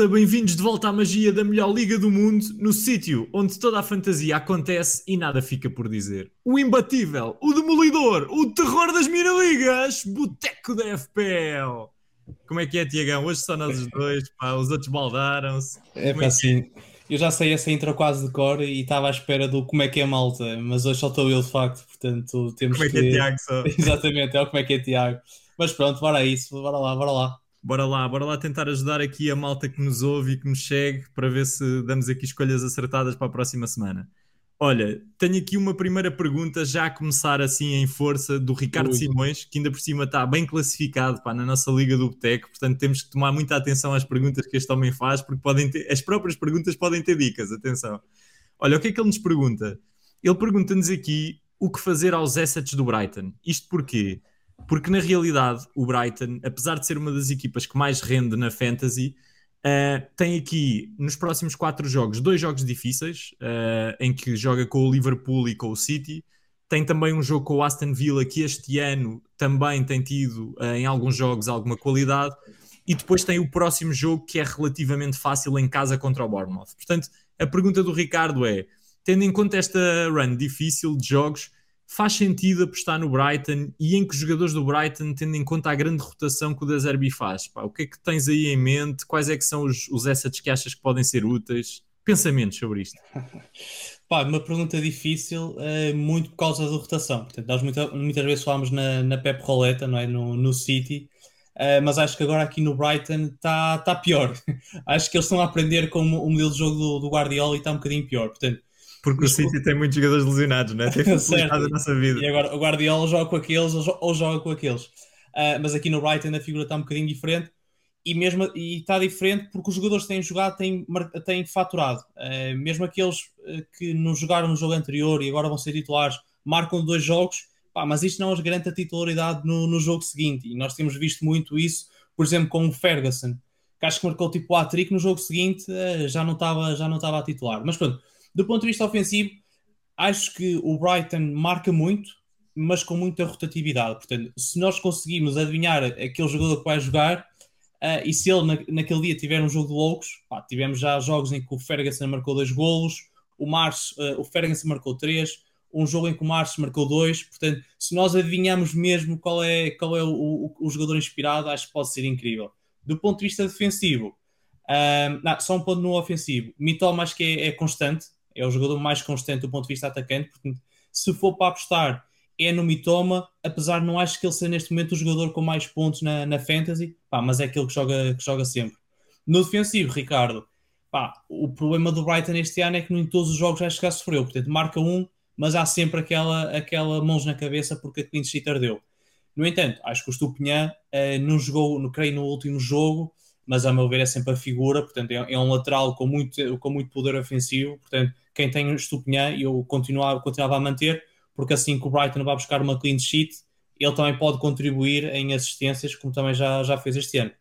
malta, bem-vindos de volta à magia da melhor liga do mundo, no sítio onde toda a fantasia acontece e nada fica por dizer. O imbatível, o demolidor, o terror das miniligas, boteco da FPL. Como é que é, Tiagão? Hoje só nós os dois, pá, os outros baldaram-se. É pá, sim. Eu já sei essa intro quase de cor e estava à espera do como é que é malta, mas hoje só estou eu de facto, portanto temos Como é que é, Tiago? Só? Exatamente, é o como é que é, Tiago. Mas pronto, bora isso, bora lá, bora lá. Bora lá, bora lá tentar ajudar aqui a malta que nos ouve e que nos segue para ver se damos aqui escolhas acertadas para a próxima semana. Olha, tenho aqui uma primeira pergunta, já a começar assim em força, do Ricardo Ui. Simões, que ainda por cima está bem classificado pá, na nossa Liga do Boteco, portanto temos que tomar muita atenção às perguntas que este homem faz, porque podem ter, as próprias perguntas podem ter dicas, atenção. Olha, o que é que ele nos pergunta? Ele pergunta-nos aqui o que fazer aos assets do Brighton. Isto porquê? Porque na realidade o Brighton, apesar de ser uma das equipas que mais rende na Fantasy, uh, tem aqui nos próximos quatro jogos dois jogos difíceis, uh, em que joga com o Liverpool e com o City. Tem também um jogo com o Aston Villa que este ano também tem tido uh, em alguns jogos alguma qualidade. E depois tem o próximo jogo que é relativamente fácil em casa contra o Bournemouth. Portanto, a pergunta do Ricardo é: tendo em conta esta run difícil de jogos, faz sentido apostar no Brighton e em que jogadores do Brighton, tendo em conta a grande rotação que o Deserbi faz? Pá, o que é que tens aí em mente? Quais é que são os, os assets que achas que podem ser úteis? Pensamentos sobre isto? Pá, uma pergunta difícil, é muito por causa da rotação. Portanto, nós muita, muitas vezes falamos na, na Pep Roleta, não é? no, no City, uh, mas acho que agora aqui no Brighton está tá pior. acho que eles estão a aprender com o modelo de jogo do, do Guardiola e está um bocadinho pior. Portanto, porque Mas, o City tem muitos jogadores lesionados, não é? Tem facilitado a nossa vida. E agora o Guardiola joga com aqueles ou joga com aqueles. Uh, mas aqui no Brighton a figura está um bocadinho diferente e mesmo e está diferente porque os jogadores que têm jogado têm, têm faturado. Uh, mesmo aqueles uh, que não jogaram no jogo anterior e agora vão ser titulares, marcam dois jogos, pá, mas isto não os garante a titularidade no, no jogo seguinte. E nós temos visto muito isso, por exemplo, com o Ferguson, que acho que marcou tipo a trick no jogo seguinte, já não estava já não estava a titular. Mas pronto, do ponto de vista ofensivo, acho que o Brighton marca muito, mas com muita rotatividade. Portanto, se nós conseguimos adivinhar aquele jogador que vai jogar, uh, e se ele na, naquele dia tiver um jogo de loucos, pá, tivemos já jogos em que o Ferguson marcou dois golos, o Mars, uh, o Ferguson marcou três, um jogo em que o Mars marcou dois. Portanto, se nós adivinhamos mesmo qual é, qual é o, o, o jogador inspirado, acho que pode ser incrível. Do ponto de vista defensivo, uh, não, só um ponto no ofensivo. Mitoma acho que é, é constante, é o jogador mais constante do ponto de vista atacante. Portanto, se for para apostar, é no Mitoma, apesar de não acho que ele seja neste momento o jogador com mais pontos na, na Fantasy, pá, mas é aquele que joga, que joga sempre. No defensivo, Ricardo, pá, o problema do Brighton este ano é que em todos os jogos acho que já sofreu, portanto, marca um, mas há sempre aquela, aquela mãos na cabeça porque a clean sheet. No entanto, acho que o Stupinhan uh, não jogou, no, creio, no último jogo, mas a meu ver é sempre a figura, portanto, é, é um lateral com muito, com muito poder ofensivo, portanto, quem tem o Estupinhã, eu continuava, continuava a manter, porque assim que o Brighton vai buscar uma clean sheet, ele também pode contribuir em assistências, como também já, já fez este ano.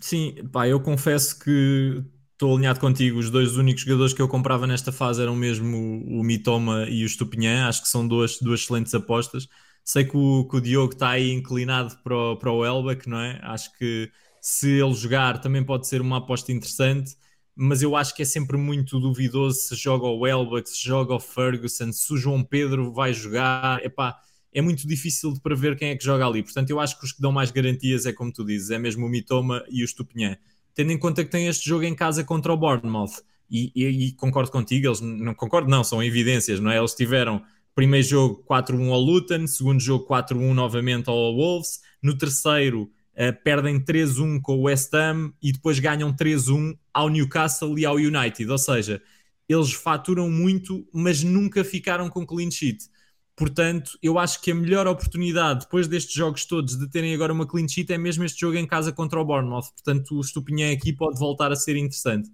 Sim, pá, eu confesso que estou alinhado contigo. Os dois únicos jogadores que eu comprava nesta fase eram mesmo o, o Mitoma e o Estupinhã. Acho que são duas, duas excelentes apostas. Sei que o, que o Diogo está aí inclinado para o, para o Elbeck, não é? Acho que se ele jogar também pode ser uma aposta interessante mas eu acho que é sempre muito duvidoso se joga o Welbeck, se joga o Ferguson, se o João Pedro vai jogar. Epá, é muito difícil de prever quem é que joga ali. Portanto, eu acho que os que dão mais garantias é como tu dizes, é mesmo o Mitoma e o Stupinhã. Tendo em conta que tem este jogo em casa contra o Bournemouth, e, e, e concordo contigo, eles não concordo, não, são evidências, não é? Eles tiveram primeiro jogo 4-1 ao Luton, segundo jogo 4-1 novamente ao Wolves, no terceiro Uh, perdem 3-1 com o West Ham e depois ganham 3-1 ao Newcastle e ao United. Ou seja, eles faturam muito, mas nunca ficaram com clean sheet. Portanto, eu acho que a melhor oportunidade depois destes jogos todos de terem agora uma clean sheet é mesmo este jogo em casa contra o Bournemouth. Portanto, o Estupinhã aqui pode voltar a ser interessante.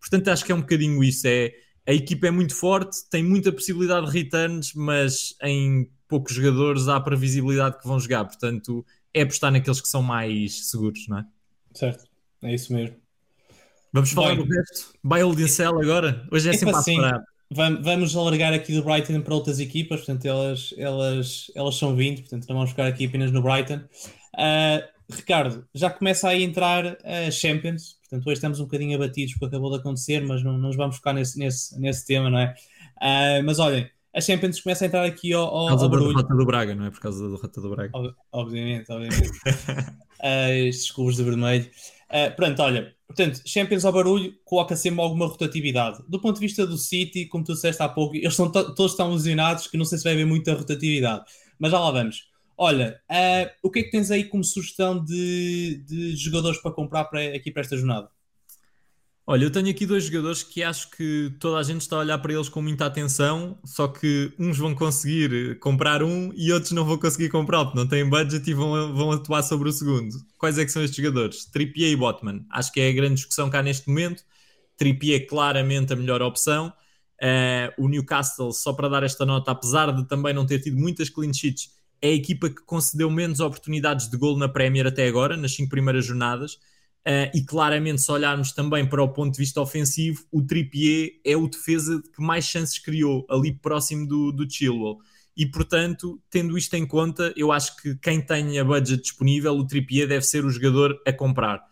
Portanto, acho que é um bocadinho isso. É, a equipa é muito forte, tem muita possibilidade de returns, mas em poucos jogadores há previsibilidade que vão jogar. Portanto, é apostar naqueles que são mais seguros, não é? Certo, é isso mesmo. Vamos falar Bem, do resto. Baile de Cell agora. Hoje é sempre assim, a Vamos alargar aqui do Brighton para outras equipas, portanto, elas, elas, elas são 20, portanto, não vamos ficar aqui apenas no Brighton. Uh, Ricardo, já começa a entrar a Champions, Portanto, hoje estamos um bocadinho abatidos porque acabou de acontecer, mas não, não nos vamos focar nesse, nesse, nesse tema, não é? Uh, mas olhem, a Champions começa a entrar aqui ao, ao, Por causa ao derrota do Braga, não é? Por causa da derrota do Braga. Ob- obviamente, obviamente. uh, estes cubos de vermelho. Uh, pronto, olha, portanto, Champions ao barulho coloca sempre alguma rotatividade. Do ponto de vista do City, como tu disseste há pouco, eles são to- todos tão lesionados que não sei se vai haver muita rotatividade. Mas já lá vamos. Olha, uh, o que é que tens aí como sugestão de, de jogadores para comprar para, aqui para esta jornada? Olha, eu tenho aqui dois jogadores que acho que toda a gente está a olhar para eles com muita atenção, só que uns vão conseguir comprar um e outros não vão conseguir comprar, porque não têm budget e vão, vão atuar sobre o segundo. Quais é que são estes jogadores? Trippier e Botman. Acho que é a grande discussão cá neste momento. Trippier claramente a melhor opção. Uh, o Newcastle, só para dar esta nota, apesar de também não ter tido muitas clean sheets, é a equipa que concedeu menos oportunidades de gol na Premier até agora, nas cinco primeiras jornadas. Uh, e claramente, se olharmos também para o ponto de vista ofensivo, o Trippier é o defesa que mais chances criou ali próximo do, do Chilwell. E portanto, tendo isto em conta, eu acho que quem tenha budget disponível, o Trippier deve ser o jogador a comprar.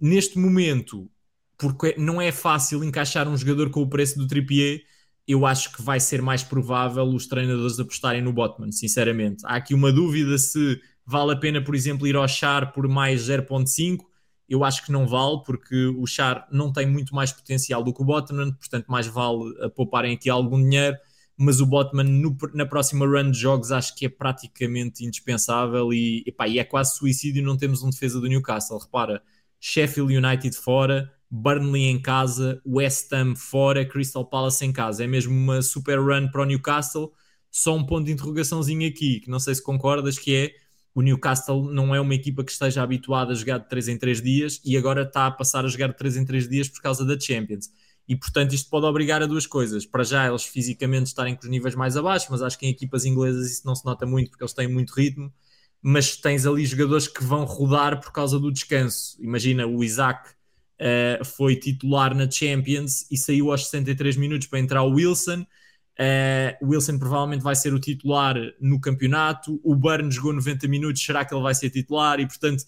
Neste momento, porque não é fácil encaixar um jogador com o preço do Trippier, eu acho que vai ser mais provável os treinadores apostarem no Botman, sinceramente. Há aqui uma dúvida se vale a pena, por exemplo, ir ao Char por mais 0.5 eu acho que não vale, porque o Char não tem muito mais potencial do que o Botman, portanto, mais vale a pouparem aqui algum dinheiro. Mas o Botman, no, na próxima run de jogos, acho que é praticamente indispensável e, epá, e é quase suicídio não temos um defesa do Newcastle. Repara, Sheffield United fora, Burnley em casa, West Ham fora, Crystal Palace em casa. É mesmo uma super run para o Newcastle. Só um ponto de interrogaçãozinho aqui, que não sei se concordas, que é o Newcastle não é uma equipa que esteja habituada a jogar de 3 em 3 dias e agora está a passar a jogar de 3 em 3 dias por causa da Champions. E portanto isto pode obrigar a duas coisas. Para já eles fisicamente estarem com os níveis mais abaixo, mas acho que em equipas inglesas isso não se nota muito porque eles têm muito ritmo. Mas tens ali jogadores que vão rodar por causa do descanso. Imagina o Isaac uh, foi titular na Champions e saiu aos 63 minutos para entrar o Wilson. Uh, o Wilson provavelmente vai ser o titular no campeonato. O Burns jogou 90 minutos, será que ele vai ser titular? E portanto,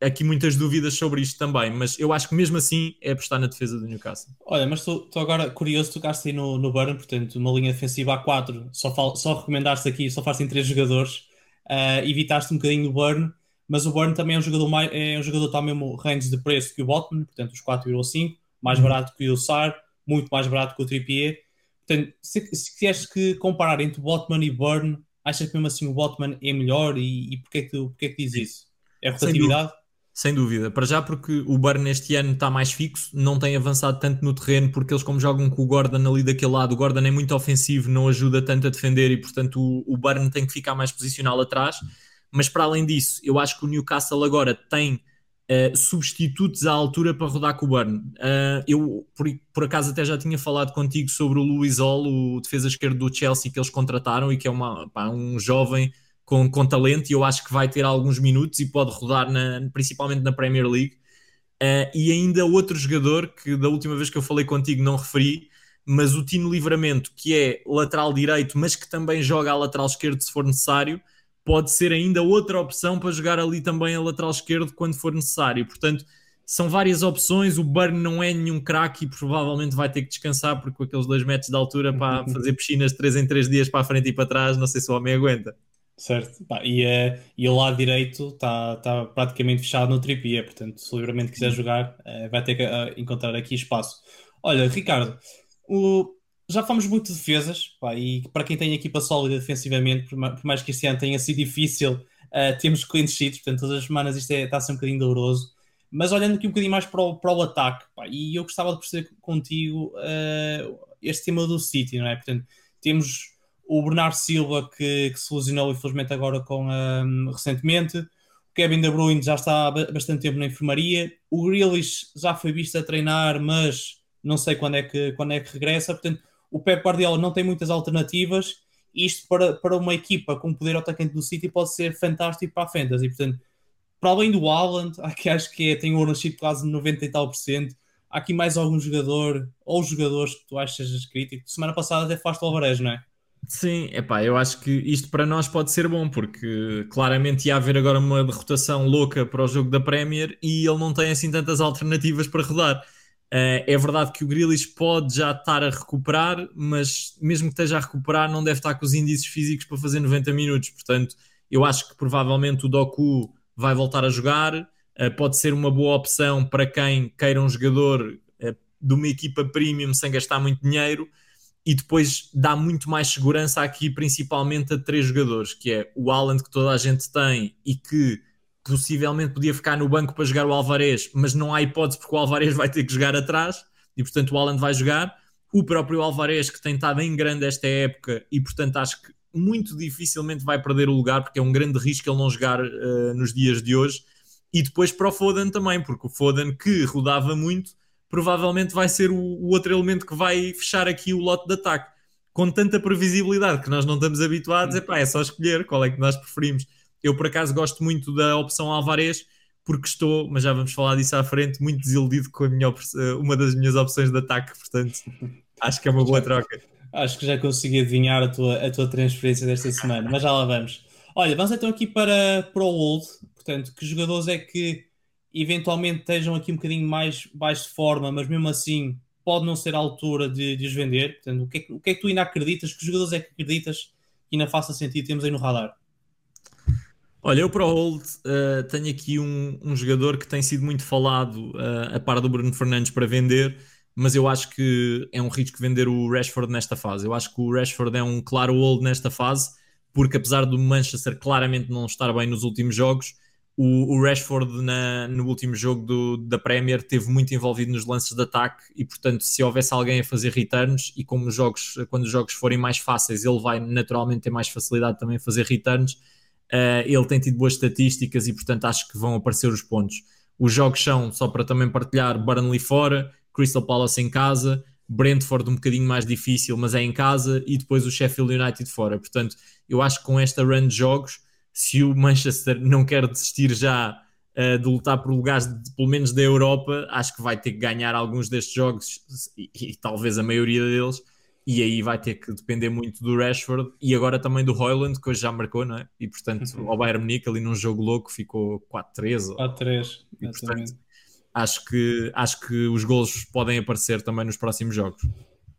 aqui muitas dúvidas sobre isto também. Mas eu acho que mesmo assim é apostar na defesa do Newcastle. Olha, mas estou agora curioso, tocaste aí no, no Burn, portanto, uma linha defensiva A4, só, fal, só recomendaste aqui, só fazem três jogadores, uh, evitaste um bocadinho o Burn, mas o Burn também é um jogador, mais, é um jogador está ao mesmo range de preço que o Botman, portanto, os 4,5, mais uhum. barato que o Sar, muito mais barato que o Trippier. Portanto, se, se que comparar entre Botman e Burn, achas que mesmo assim o Botman é melhor e, e porquê, que, porquê que diz isso? É rotatividade? Sem dúvida. Sem dúvida. Para já porque o Burn este ano está mais fixo, não tem avançado tanto no terreno, porque eles como jogam com o Gordon ali daquele lado, o Gordon é muito ofensivo, não ajuda tanto a defender e portanto o, o Burn tem que ficar mais posicional atrás. Mas para além disso, eu acho que o Newcastle agora tem Uh, substitutos à altura para rodar com o Burn. Uh, eu, por, por, acaso, até já tinha falado contigo sobre o Luís Ol, o defesa esquerdo do Chelsea que eles contrataram e que é uma, pá, um jovem com, com talento e eu acho que vai ter alguns minutos e pode rodar na, principalmente na Premier League. Uh, e ainda outro jogador que da última vez que eu falei contigo não referi, mas o Tino Livramento, que é lateral direito, mas que também joga a lateral esquerdo se for necessário, pode ser ainda outra opção para jogar ali também a lateral esquerdo quando for necessário. Portanto, são várias opções. O Burn não é nenhum craque e provavelmente vai ter que descansar, porque com aqueles dois metros de altura para fazer piscinas de 3 em 3 dias para a frente e para trás, não sei se o homem aguenta. Certo, e, uh, e o lado direito está tá praticamente fechado no Trippier, portanto, se o livramento quiser jogar, uh, vai ter que uh, encontrar aqui espaço. Olha, Ricardo, o, já fomos muito de defesas, pá, e para quem tem equipa sólida defensivamente, por mais que este ano tenha sido difícil, uh, temos clean sheets, portanto, todas as semanas isto é, está a ser um bocadinho doloroso. Mas olhando aqui um bocadinho mais para o, para o ataque, pá, e eu gostava de perceber contigo uh, este tema do City, não é? Portanto, temos o Bernardo Silva que, que se lesionou infelizmente agora com, um, recentemente, o Kevin De Bruyne já está há bastante tempo na enfermaria, o Grealish já foi visto a treinar, mas não sei quando é que, quando é que regressa, portanto o Pep Guardiola não tem muitas alternativas. Isto para, para uma equipa com poder atacante do City pode ser fantástico para a Fantasy. Portanto, para além do Haaland, que acho que é, tem um ownership quase 90 e tal por cento, há aqui mais algum jogador ou jogadores que tu achas crítico. Semana passada até falaste o Alvarez, não é? Sim, epá, eu acho que isto para nós pode ser bom, porque claramente ia haver agora uma derrotação louca para o jogo da Premier e ele não tem assim tantas alternativas para rodar. Uh, é verdade que o Grealish pode já estar a recuperar, mas mesmo que esteja a recuperar, não deve estar com os índices físicos para fazer 90 minutos. Portanto, eu acho que provavelmente o Doku vai voltar a jogar. Uh, pode ser uma boa opção para quem queira um jogador uh, de uma equipa premium sem gastar muito dinheiro e depois dá muito mais segurança aqui, principalmente a três jogadores, que é o Haaland que toda a gente tem e que possivelmente podia ficar no banco para jogar o Alvarez, mas não há hipótese porque o Alvarez vai ter que jogar atrás e portanto o Haaland vai jogar. O próprio Alvarez que tem estado em grande esta época e portanto acho que muito dificilmente vai perder o lugar porque é um grande risco ele não jogar uh, nos dias de hoje. E depois para o Foden também, porque o Foden que rodava muito provavelmente vai ser o, o outro elemento que vai fechar aqui o lote de ataque. Com tanta previsibilidade que nós não estamos habituados, epá, é só escolher qual é que nós preferimos. Eu, por acaso, gosto muito da opção Alvarez, porque estou, mas já vamos falar disso à frente, muito desiludido com a minha, uma das minhas opções de ataque, portanto, acho que é uma boa troca. Acho que já consegui adivinhar a tua, a tua transferência desta semana, mas já lá vamos. Olha, vamos então aqui para, para o Old, portanto, que jogadores é que eventualmente estejam aqui um bocadinho mais baixo de forma, mas mesmo assim pode não ser a altura de, de os vender. Portanto, o que, é que, o que é que tu ainda acreditas? Que jogadores é que acreditas que ainda faça sentido temos aí no radar? Olha, eu para o Hold uh, tenho aqui um, um, jogador que tem sido muito falado uh, a par do Bruno Fernandes para vender, mas eu acho que é um risco vender o Rashford nesta fase. Eu acho que o Rashford é um claro hold nesta fase, porque apesar do Manchester claramente não estar bem nos últimos jogos, o, o Rashford na, no último jogo do, da Premier teve muito envolvido nos lances de ataque e portanto se houvesse alguém a fazer returns e como os jogos, quando os jogos forem mais fáceis ele vai naturalmente ter mais facilidade também a fazer returns uh, ele tem tido boas estatísticas e portanto acho que vão aparecer os pontos os jogos são, só para também partilhar, Burnley fora, Crystal Palace em casa Brentford um bocadinho mais difícil mas é em casa e depois o Sheffield United fora, portanto eu acho que com esta run de jogos se o Manchester não quer desistir já uh, de lutar por lugares, de, pelo menos da Europa, acho que vai ter que ganhar alguns destes jogos e, e, talvez a maioria deles. E aí vai ter que depender muito do Rashford e agora também do Hoyland, que hoje já marcou, não é? E portanto, uhum. ao Bayern Munique, ali num jogo louco, ficou 4-3. 4-3, exatamente. acho que, acho que os gols podem aparecer também nos próximos jogos.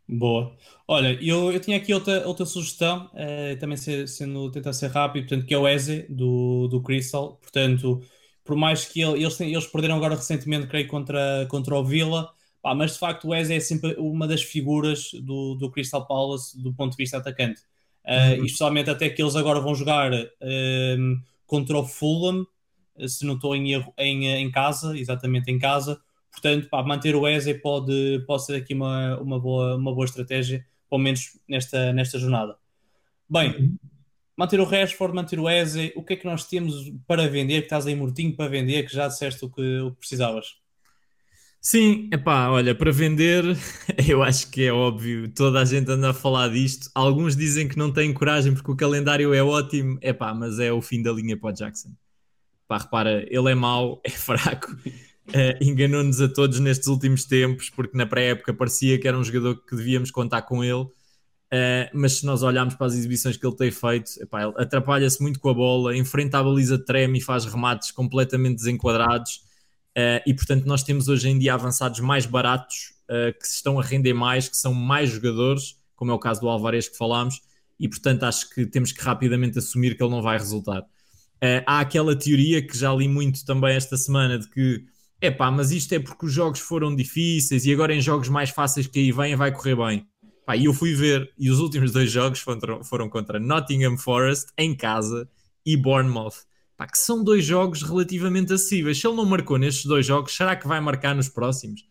Boa. Olha, eu, eu tinha aqui outra, outra sugestão, uh, também ser, sendo tentar ser rápido, portanto, que é o Eze do, do Crystal. Portanto, por mais que ele, eles, eles perderam agora recentemente, creio, contra, contra o Villa, pá, mas de facto o Eze é sempre uma das figuras do, do Crystal Palace do ponto de vista atacante. Uh, uhum. Especialmente até que eles agora vão jogar uh, contra o Fulham, se não estou em erro, em, em casa, exatamente em casa. Portanto, pá, manter o Eze pode, pode ser aqui uma, uma, boa, uma boa estratégia, pelo menos nesta, nesta jornada. Bem, manter o Rashford, manter o Eze, o que é que nós temos para vender, que estás aí mortinho para vender, que já disseste o que, o que precisavas? Sim, epá, olha, para vender, eu acho que é óbvio, toda a gente anda a falar disto. Alguns dizem que não têm coragem porque o calendário é ótimo, epá, mas é o fim da linha para o Jackson. Pá, repara, ele é mau, é fraco Uh, enganou-nos a todos nestes últimos tempos, porque na pré-época parecia que era um jogador que devíamos contar com ele, uh, mas se nós olharmos para as exibições que ele tem feito, epá, ele atrapalha-se muito com a bola, enfrenta a baliza treme e faz remates completamente desenquadrados, uh, e portanto nós temos hoje em dia avançados mais baratos, que se estão a render mais, que são mais jogadores, como é o caso do Alvarez que falámos, e portanto acho que temos que rapidamente assumir que ele não vai resultar. há aquela teoria que já li muito também esta semana de que é pá, mas isto é porque os jogos foram difíceis e agora em jogos mais fáceis que aí vêm vai correr bem. Pá, e eu fui ver, e os últimos dois jogos foram, foram contra Nottingham Forest em casa e Bournemouth. Pá, que são dois jogos relativamente acessíveis. Se ele não marcou nestes dois jogos, será que vai marcar nos próximos?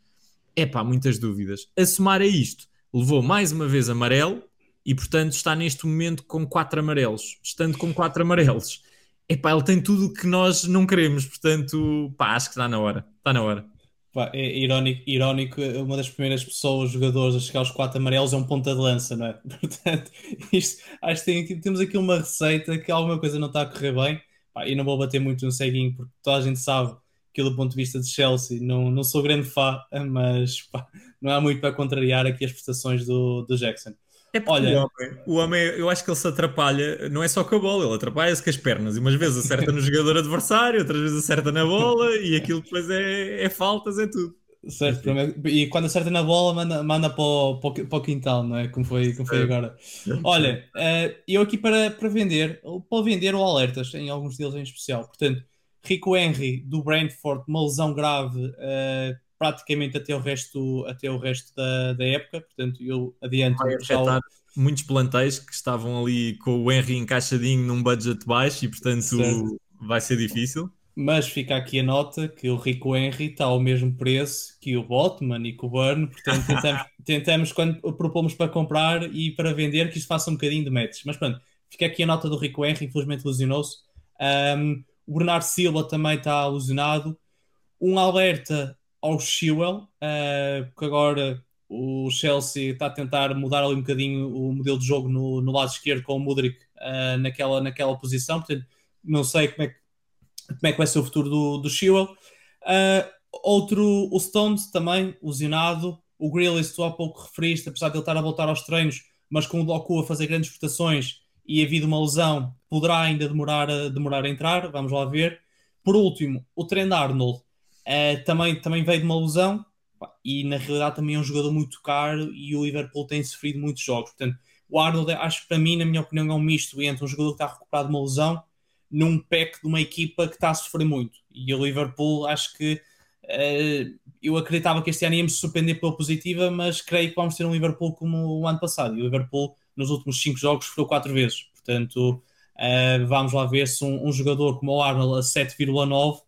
É pá, muitas dúvidas. A somar a isto, levou mais uma vez amarelo e, portanto, está neste momento com quatro amarelos. Estando com quatro amarelos, epá, ele tem tudo o que nós não queremos, portanto, pá, acho que está na hora, está na hora. Pá, é irónico, irónico, uma das primeiras pessoas, jogadores a chegar aos quatro amarelos é um ponta de lança, não é? Portanto, isto, acho que tem, temos aqui uma receita que alguma coisa não está a correr bem, pá, e não vou bater muito no ceguinho, porque toda a gente sabe que do ponto de vista de Chelsea, não, não sou grande fã, mas pá, não há muito para contrariar aqui as prestações do, do Jackson. É porque Olha, o, homem, o homem, eu acho que ele se atrapalha, não é só com a bola, ele atrapalha-se com as pernas. E umas vezes acerta no jogador adversário, outras vezes acerta na bola, e aquilo depois é, é faltas, é tudo. Certo, e quando acerta na bola, manda, manda para, o, para o quintal, não é? Como foi, como foi agora. Olha, uh, eu aqui para, para vender, para vender ou alertas, em alguns deles em especial. Portanto, Rico Henry do Brentford, uma lesão grave uh, praticamente até o resto, até o resto da, da época. Portanto, eu adianto. Vai afetar muitos plantéis que estavam ali com o Henry encaixadinho num budget baixo e, portanto, certo. vai ser difícil. Mas fica aqui a nota que o Rico Henry está ao mesmo preço que o Botman e que o Burn, portanto tentamos, tentamos quando propomos para comprar e para vender que isto faça um bocadinho de matches. Mas pronto, fica aqui a nota do Rico Henry, infelizmente lesionou-se. Um, o Bernardo Silva também está lesionado. Um alerta ao Chilwell, uh, porque agora o Chelsea está a tentar mudar ali um bocadinho o modelo de jogo no, no lado esquerdo com o Mudrik uh, naquela, naquela posição, portanto não sei como é que como é que vai ser o futuro do, do Chilwell. Uh, outro, o Stones também, lesionado. O Grealish, tu há pouco referiste, apesar de ele estar a voltar aos treinos, mas com o Doku a fazer grandes prestações e havido uma lesão, poderá ainda demorar a, demorar a entrar, vamos lá ver. Por último, o Trent Arnold uh, também, também veio de uma lesão e na realidade também é um jogador muito caro e o Liverpool tem sofrido muitos jogos. Portanto, o Arnold, acho que para mim, na minha opinião, é um misto entre um jogador que está recuperado de uma lesão num pack de uma equipa que está a sofrer muito. E o Liverpool, acho que uh, eu acreditava que este ano íamos surpreender pela positiva, mas creio que vamos ter um Liverpool como o ano passado. E o Liverpool, nos últimos cinco jogos, sofreu quatro vezes. Portanto, uh, vamos lá ver se um, um, jogador como o Arnold a 7,9,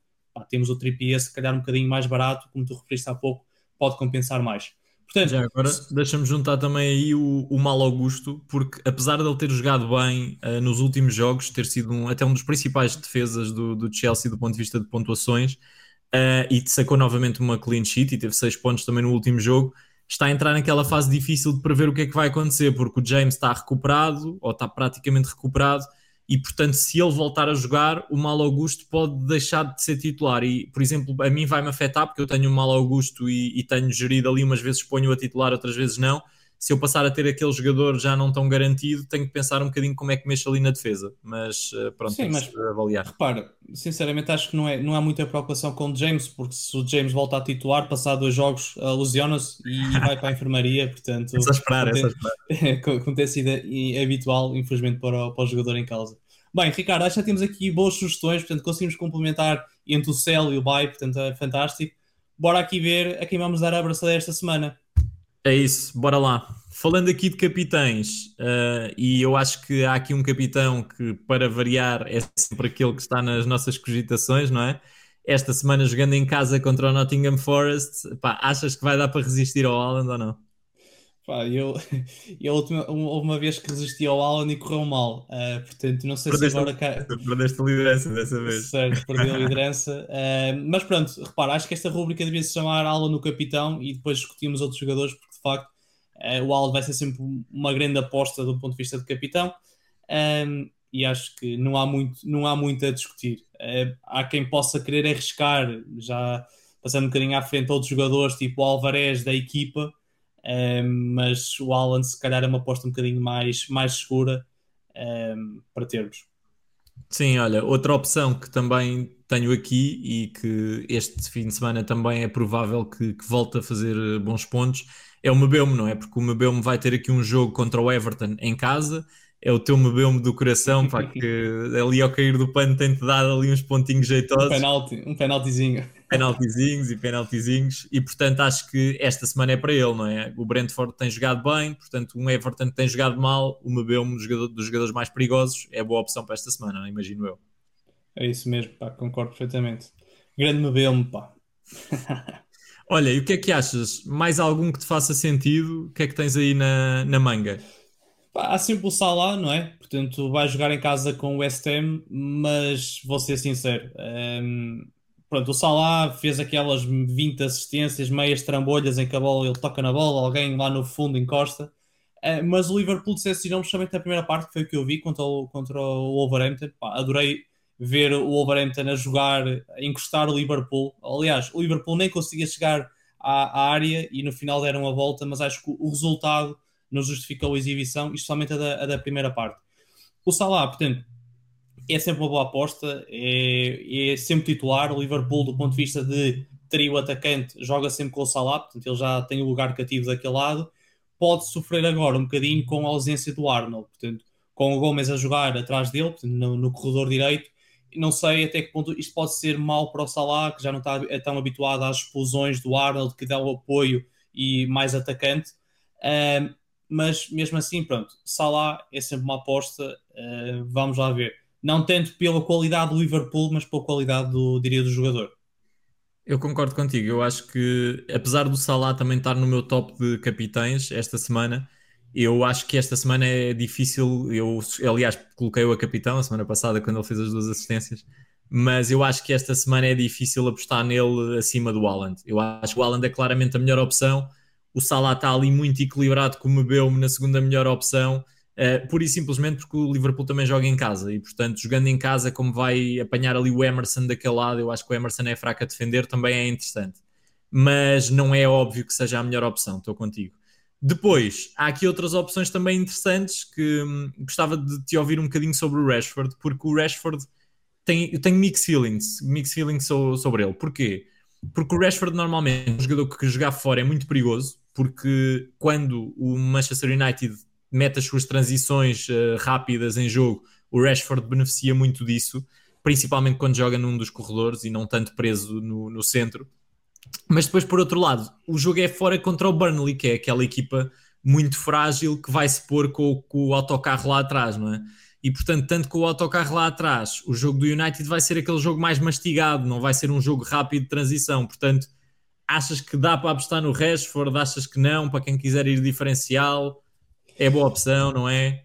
temos o Trippier, se calhar um bocadinho mais barato, como tu referiste há pouco, pode compensar mais. Portanto, Já agora deixa-me juntar também aí o, o Mal Augusto, porque apesar de ele ter jogado bem uh, nos últimos jogos, ter sido um, até um dos principais defesas do, do Chelsea do ponto de vista de pontuações, uh, e sacou novamente uma clean sheet e teve seis pontos também no último jogo, está a entrar naquela fase difícil de prever o que é que vai acontecer, porque o James está recuperado, ou está praticamente recuperado, e portanto, se ele voltar a jogar, o Mal Augusto pode deixar de ser titular. E, por exemplo, a mim vai-me afetar porque eu tenho o Mal Augusto e, e, tenho gerido ali, umas vezes ponho a titular, outras vezes não. Se eu passar a ter aquele jogador já não tão garantido, tenho que pensar um bocadinho como é que mexo ali na defesa. Mas eh, pronto, Sim, mas, avaliar. Repara, sinceramente acho que não, é, não há muita preocupação com o James, porque se o James volta a titular, passar dois jogos, uh, lesiona-se e vai para a enfermaria. Portanto, é só esperar, é só esperar. como tem sido habitual, infelizmente, para o, para o jogador em causa. Bem, Ricardo, acho que já temos aqui boas sugestões, portanto conseguimos complementar entre o Cell e o Bay, portanto é fantástico. Bora aqui ver a quem vamos dar a abraçada esta semana. É isso, bora lá. Falando aqui de capitães, uh, e eu acho que há aqui um capitão que, para variar, é sempre aquele que está nas nossas cogitações, não é? Esta semana jogando em casa contra o Nottingham Forest, pá, achas que vai dar para resistir ao Haaland ou não? Pá, eu, eu última, houve uma vez que resisti ao Alan e correu mal, uh, portanto não sei perdeste se agora... A, perdeste a liderança dessa vez. Certo, perdi a liderança, uh, mas pronto, repara, acho que esta rubrica devia se chamar Alan no capitão e depois discutimos outros jogadores, de facto uh, o Alan vai ser sempre uma grande aposta do ponto de vista de capitão, um, e acho que não há muito, não há muito a discutir. há quem possa querer arriscar, já passando um bocadinho à frente outros jogadores, tipo o Alvarez da equipa, mas o Alan se calhar é uma aposta um bocadinho mais, mais segura para termos. Sim, olha, outra opção que também tenho aqui e que este fim de semana também é provável que, que volte a fazer bons pontos é o Mebeume, não é? Porque o Mebeume vai ter aqui um jogo contra o Everton em casa é o teu mebeume do coração, pá, que ali ao cair do pano tem-te dado ali uns pontinhos jeitosos. Um penalti, um penaltizinho. Penaltizinhos e penaltizinhos, e portanto acho que esta semana é para ele, não é? O Brentford tem jogado bem, portanto um Everton tem jogado mal, o mebeume dos, jogador, dos jogadores mais perigosos é boa opção para esta semana, imagino eu. É isso mesmo, pá, concordo perfeitamente. Grande mebeume, pá. Olha, e o que é que achas? Mais algum que te faça sentido? O que é que tens aí na, na manga? Há sempre o Salah, não é? Portanto, vai jogar em casa com o West Ham, mas vou ser sincero. Um, ehm, pronto, o Salah fez aquelas 20 assistências, meias trambolhas em que a bola, ele toca na bola, alguém lá no fundo encosta. Uh, mas o Liverpool decepcionou-me justamente na primeira parte, que foi o que eu vi contra o, contra o Wolverhampton. Pá, adorei ver o Wolverhampton a jogar, a encostar o Liverpool. Aliás, o Liverpool nem conseguia chegar à, à área e no final deram a volta, mas acho que o resultado não justificou a exibição, especialmente a da, a da primeira parte. O Salah, portanto, é sempre uma boa aposta, é, é, sempre titular. O Liverpool, do ponto de vista de trio atacante, joga sempre com o Salah, portanto, ele já tem o lugar cativo daquele lado. Pode sofrer agora um bocadinho com a ausência do Arnold, portanto, com o Gomes a jogar atrás dele, portanto, no, no, corredor direito. Não sei até que ponto isto pode ser mau para o Salah, que já não está tão habituado às explosões do Arnold, que dá o apoio e mais atacante. Uh, mas mesmo assim, pronto, Salah é sempre uma aposta. Uh, vamos lá ver não tanto pela qualidade do Liverpool, mas pela qualidade do, diria, do jogador. Eu concordo contigo. Eu acho que, apesar do Salah também estar no meu top de capitães esta semana, eu acho que esta semana é difícil. Eu, aliás, coloquei-o a capitão a semana passada quando ele fez as duas assistências, mas eu acho que esta semana é difícil apostar nele acima do Haaland. Eu acho que o Haaland é claramente a melhor opção. O Salah está ali muito equilibrado com o Mebeume na segunda melhor opção. Uh, pura e simplesmente porque o Liverpool também joga em casa e, portanto, jogando em casa, como vai apanhar ali o Emerson daquele lado, eu acho que o Emerson é fraco a defender, também é interessante. Mas não é óbvio que seja a melhor opção, estou contigo. Depois, há aqui outras opções também interessantes que hum, gostava de te ouvir um bocadinho sobre o Rashford, porque o Rashford tem, eu tenho mixed feelings, mixed feelings sobre ele. Porquê? Porque o Rashford normalmente, um jogador que jogar fora é muito perigoso, porque quando o Manchester United mete as suas transições uh, rápidas em jogo, o Rashford beneficia muito disso, principalmente quando joga num dos corredores e não tanto preso no, no centro. Mas depois, por outro lado, o jogo é fora contra o Burnley, que é aquela equipa muito frágil que vai se pôr com, com o autocarro lá atrás, não é? E portanto, tanto com o autocarro lá atrás, o jogo do United vai ser aquele jogo mais mastigado, não vai ser um jogo rápido de transição. Portanto, achas que dá para apostar no Rashford? Achas que não? Para quem quiser ir diferencial? é boa opção, não é?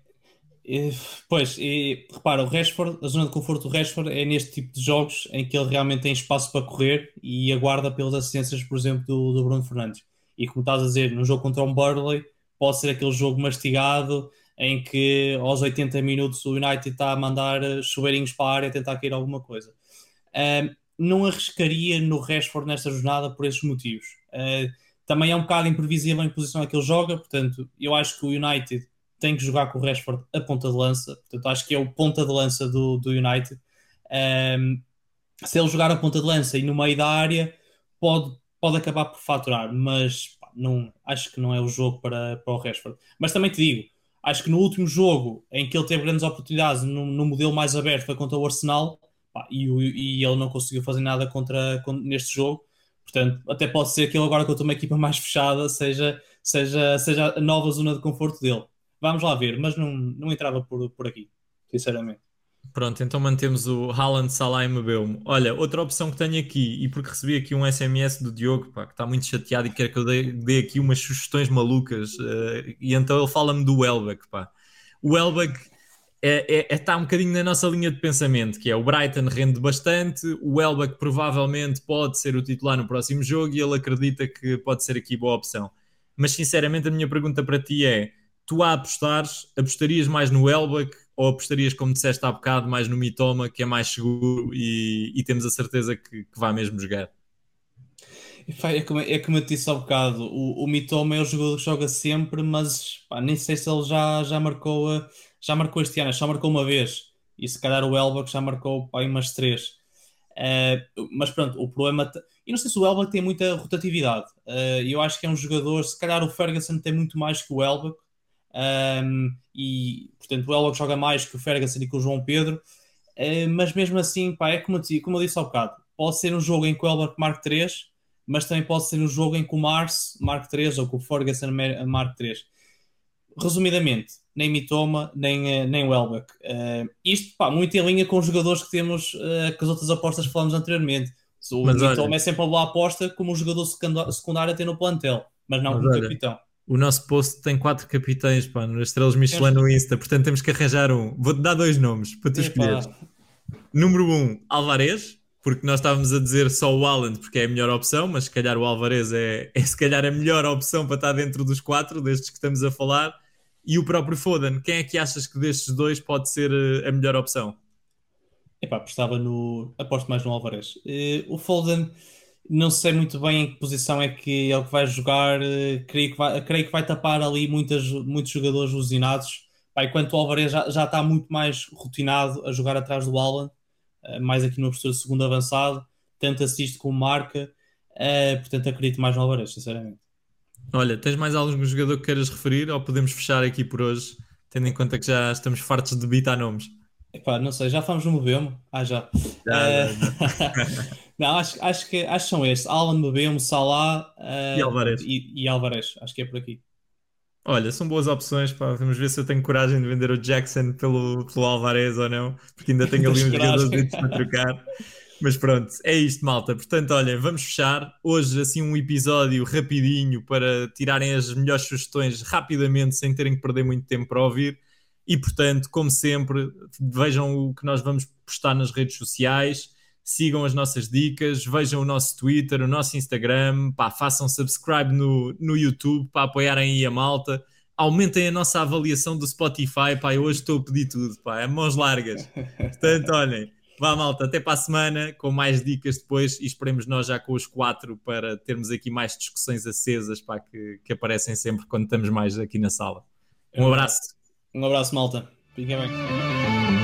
Pois, e repara, o Rashford, a zona de conforto do Rashford é neste tipo de jogos em que ele realmente tem espaço para correr e aguarda pelas assistências, por exemplo, do, do Bruno Fernandes. E como estás a dizer, no jogo contra o Burley, pode ser aquele jogo mastigado em que aos 80 minutos o United está a mandar eh, chuveirinhos para a área tentar cair alguma coisa. Uh, não arriscaria no Rashford nesta jornada por esses motivos. Uh, também é um bocado imprevisível em posição é que ele joga, portanto, eu acho que o United tem que jogar com o Rashford a ponta de lança, portanto, acho que é o ponta de lança do, do United. Um, se ele jogar a ponta de lança e no meio da área, pode, pode acabar por faturar, mas pá, não, acho que não é o jogo para, para o Rashford. Mas também te digo, acho que no último jogo em que ele teve grandes oportunidades no modelo mais aberto foi contra o Arsenal pá, e, e, ele não conseguiu fazer nada contra, contra, neste jogo. Portanto, até pode ser que ele agora contra uma equipa mais fechada seja, seja, seja a nova zona de conforto dele. Vamos lá ver, mas não, não entrava por, por aqui, sinceramente. Pronto, então mantemos o Haaland, Salah e Mbeumo. Olha, outra opção que tenho aqui, e porque recebi aqui um SMS do Diogo, pá, que está muito chateado e quer que eu dê, dê aqui umas sugestões malucas, uh, e então ele fala-me do Welbeck, pá. O Welbeck é, é, está um bocadinho na nossa linha de pensamento, que é o Brighton rende bastante, o Welbeck provavelmente pode ser o titular no próximo jogo e ele acredita que pode ser aqui boa opção. Mas sinceramente a minha pergunta para ti é, tu a apostares, apostarias mais no Welbeck ou apostarias, como disseste há bocado, mais no Mitoma, que é mais seguro e, e temos a certeza que, que vai mesmo jogar? É como, é como eu disse há bocado, o, o Mitoma é o jogador que joga sempre, mas pá, nem sei se ele já, já marcou a já marcou este ano, só marcou uma vez. E se calhar o Elba já marcou pá, umas três. Uh, mas pronto, o problema. E não sei se o Elba tem muita rotatividade. Uh, eu acho que é um jogador. Se calhar o Ferguson tem muito mais que o Elba. Um, e portanto o Elba joga mais que o Ferguson e que o João Pedro. Uh, mas mesmo assim, pá, é como eu, como eu disse há bocado: pode ser um jogo em que o Elba marque 3, mas também pode ser um jogo em que o Mars marque 3 ou que o Ferguson marque 3. Resumidamente, nem Mitoma, nem, eh, nem Welbeck. Uh, isto, pá, muito em linha com os jogadores que temos, uh, que as outras apostas que falamos anteriormente. O mas Mitoma olha, é sempre a boa aposta como um jogador secundário tem no plantel, mas não mas como olha, capitão. O nosso post tem quatro capitães, pá, nas estrelas Michelin no Insta, portanto temos que arranjar um. Vou-te dar dois nomes para tu escolheres. Número um, Alvarez, porque nós estávamos a dizer só o Haaland porque é a melhor opção, mas se calhar o Alvarez é, é se calhar a melhor opção para estar dentro dos quatro, destes que estamos a falar e o próprio Foden. Quem é que achas que destes dois pode ser eh, a melhor opção? Epá, apostava no. Aposto mais no Alvarez. Uh, o Foden, não sei muito bem em que posição é que ele vai jogar. Creio que vai, creio que vai tapar ali muitas, muitos jogadores usinados. enquanto o Alvarez já, já está muito mais rotinado a jogar atrás do Alan, mais aqui no postura de segundo avançado, tanto assiste como marca. portanto, acredito mais no Alvarez, sinceramente. Olha, tens mais algum jogador que queiras referir ou podemos fechar aqui por hoje, tendo em conta que já estamos fartos de debitar nomes? Epá, não sei, já falamos no Mbemo? Ah, já. já, uh... já. não, acho, acho, que, acho que são estes: Alan Mbemo, Salah uh... e Alvarez. E, e, Alvarez, acho que é por aqui. Olha, são boas opções, pá. Vamos ver se eu tenho coragem de vender o Jackson pelo, pelo Alvarez ou não, porque ainda tenho ali uns jogadores para trocar. Mas pronto, é isto, malta. Portanto, olha, vamos fechar. Hoje, assim, um episódio rapidinho para tirarem as melhores sugestões rapidamente, sem terem que perder muito tempo para ouvir. E, portanto, como sempre, vejam o que nós vamos postar nas redes sociais, sigam as nossas dicas, vejam o nosso Twitter, o nosso Instagram, pá, façam subscribe no, no YouTube para apoiarem aí a malta. Aumentem a nossa avaliação do Spotify, pá, eu hoje estou a pedir tudo, pá, é mãos largas. Portanto, olhem, Vá, malta, até para a semana com mais dicas depois e esperemos nós já com os quatro para termos aqui mais discussões acesas para que, que aparecem sempre quando estamos mais aqui na sala. Um abraço. Um abraço, malta. Fiquem bem.